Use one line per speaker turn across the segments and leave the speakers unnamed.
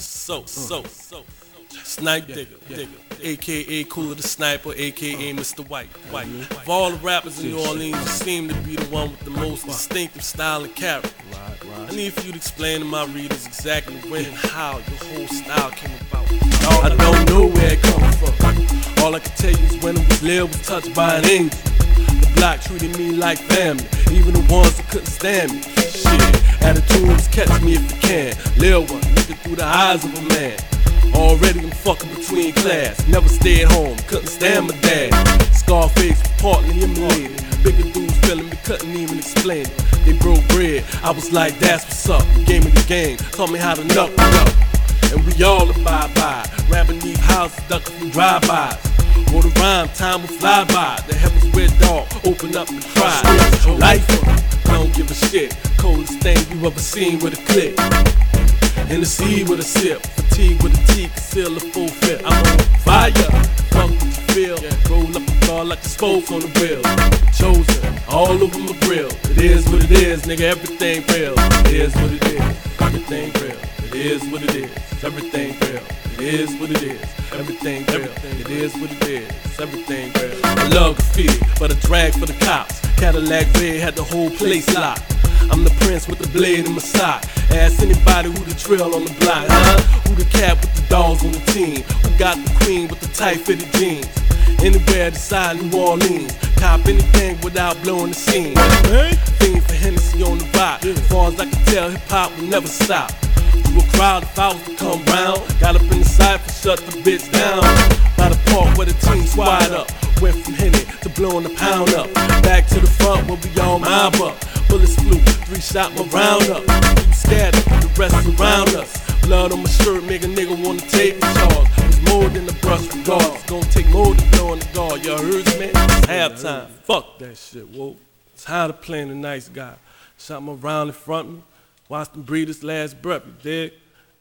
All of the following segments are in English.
Mm. So, so, so. Snipe digger, digger, aka Cooler the Sniper, aka uh-huh. Mr. Mm-hmm. White, White. Of all the rappers in New Orleans, you seem to be the one with the most distinctive style and character. I need for you to explain to my readers exactly when and how your whole style came about. I don't know where it comes from. All I can tell you is when it was Lil was touched by an angel. The block treated me like family, even the ones that couldn't stand me. Shit, attitudes catch me if you can. Lil one, through the eyes of a man. Already I'm fucking between class. Never stayed home, couldn't stand my dad. Scarface was partly emulated. Bigger dudes feeling me, couldn't even explain it. They broke bread, I was like, that's what's up. Game of the game, taught me how to knuckle up. And we all abide by. Rapping these houses, ducking from drive-bys. Or the rhyme, time will fly by. The heavens red dog, open up and cry. Life, I don't give a shit. Coldest thing you ever seen with a click. Hennessy with a sip, fatigue with a a T, conceal a four-fifth. I'm on fire, fuck what you feel. Roll up a car like a spoke on the wheel. Chosen, all over my grill. It is what it is, nigga, everything real. It is what it is, everything real. It is what it is, everything real. It is what it is, everything real. It is what it is, everything real. I love graffiti, but a drag for the cops. Cadillac red had the whole place locked. I'm the prince with the blade in my sock. Ask anybody who the trail on the block, huh? Who the cat with the dogs on the team? Who got the queen with the tight fitted jeans? Anywhere beside New Orleans, cop anything without blowing the scene. Fiend for Hennessy on the rock. As far as I can tell, hip hop will never stop. To a crowd, if I was to come round, got up in the cypher, shut the bitch down. By the park where the team squad up. Went from Henny to blowing the pound up. Back to the front where we all mob up. Bullets flew, three shot my round up. You scattered, the rest around us. Blood on my shirt, make a nigga wanna take the charge. It's more than a brush regard. It's gonna take more than blowing the guard. Y'all heard me? It's halftime. Fuck that shit, whoa. Tired of playing the nice guy. Shot my round in front of me. Watch them breathe his last breath, you dig?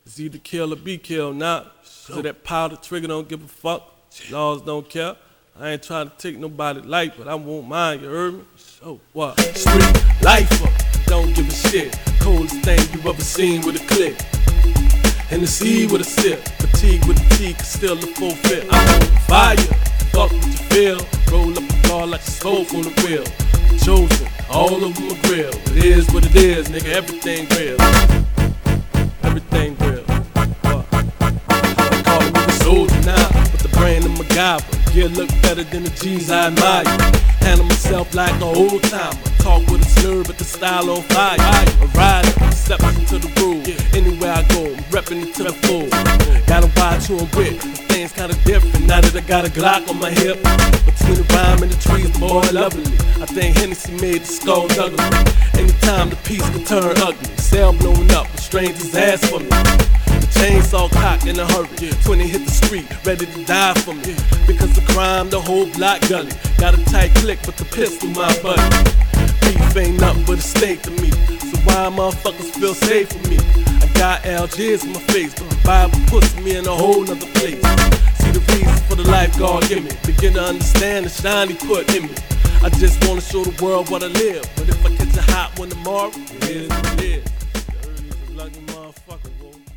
It's either kill or be killed, not. So that powder trigger don't give a fuck. Laws don't care. I ain't trying to take nobody life, but I won't mind, you heard me? So what? Street lifer, don't give a shit. Coolest thing you ever seen with a click. And Hennessy with a sip, fatigue with a a T, still a full fit. I'm on fire, fuck what you feel. Roll up a car like a smoke on the wheel. Chosen, all over my grill. It is what it is, nigga, everything real. Everything real. What? They calling me the soldier now, with the brain of MacGyver. Yeah, look better than the G's I admire. Handle myself like an old timer. Talk with a slur, but the style on fire. A rider, steps into the groove. Anywhere I go, I'm repping it to the full. Got a watch who I'm with. Things kinda different now that I got a Glock on my hip. Between the rhyme and the trees, boy, lovely. I think Hennessy made the skull ugly. Anytime the piece can turn ugly. sound blown up, the strangers ask for me. The chainsaw cock in a hurry. 20 hit the street, ready to die for me. Because of crime, the whole block gully. Got a tight click, but the pistol my buddy. Beef ain't nothing but a steak to me. So why motherfuckers feel safe with me? I got Algiers in my face, but the Bible puts me in a whole nother place. See the reason for the life God give me. Begin to understand the shine He put in me. I just wanna show the world what I live. But if I catch a hot one tomorrow, it is what it is. Heard he's a lucky motherfucker.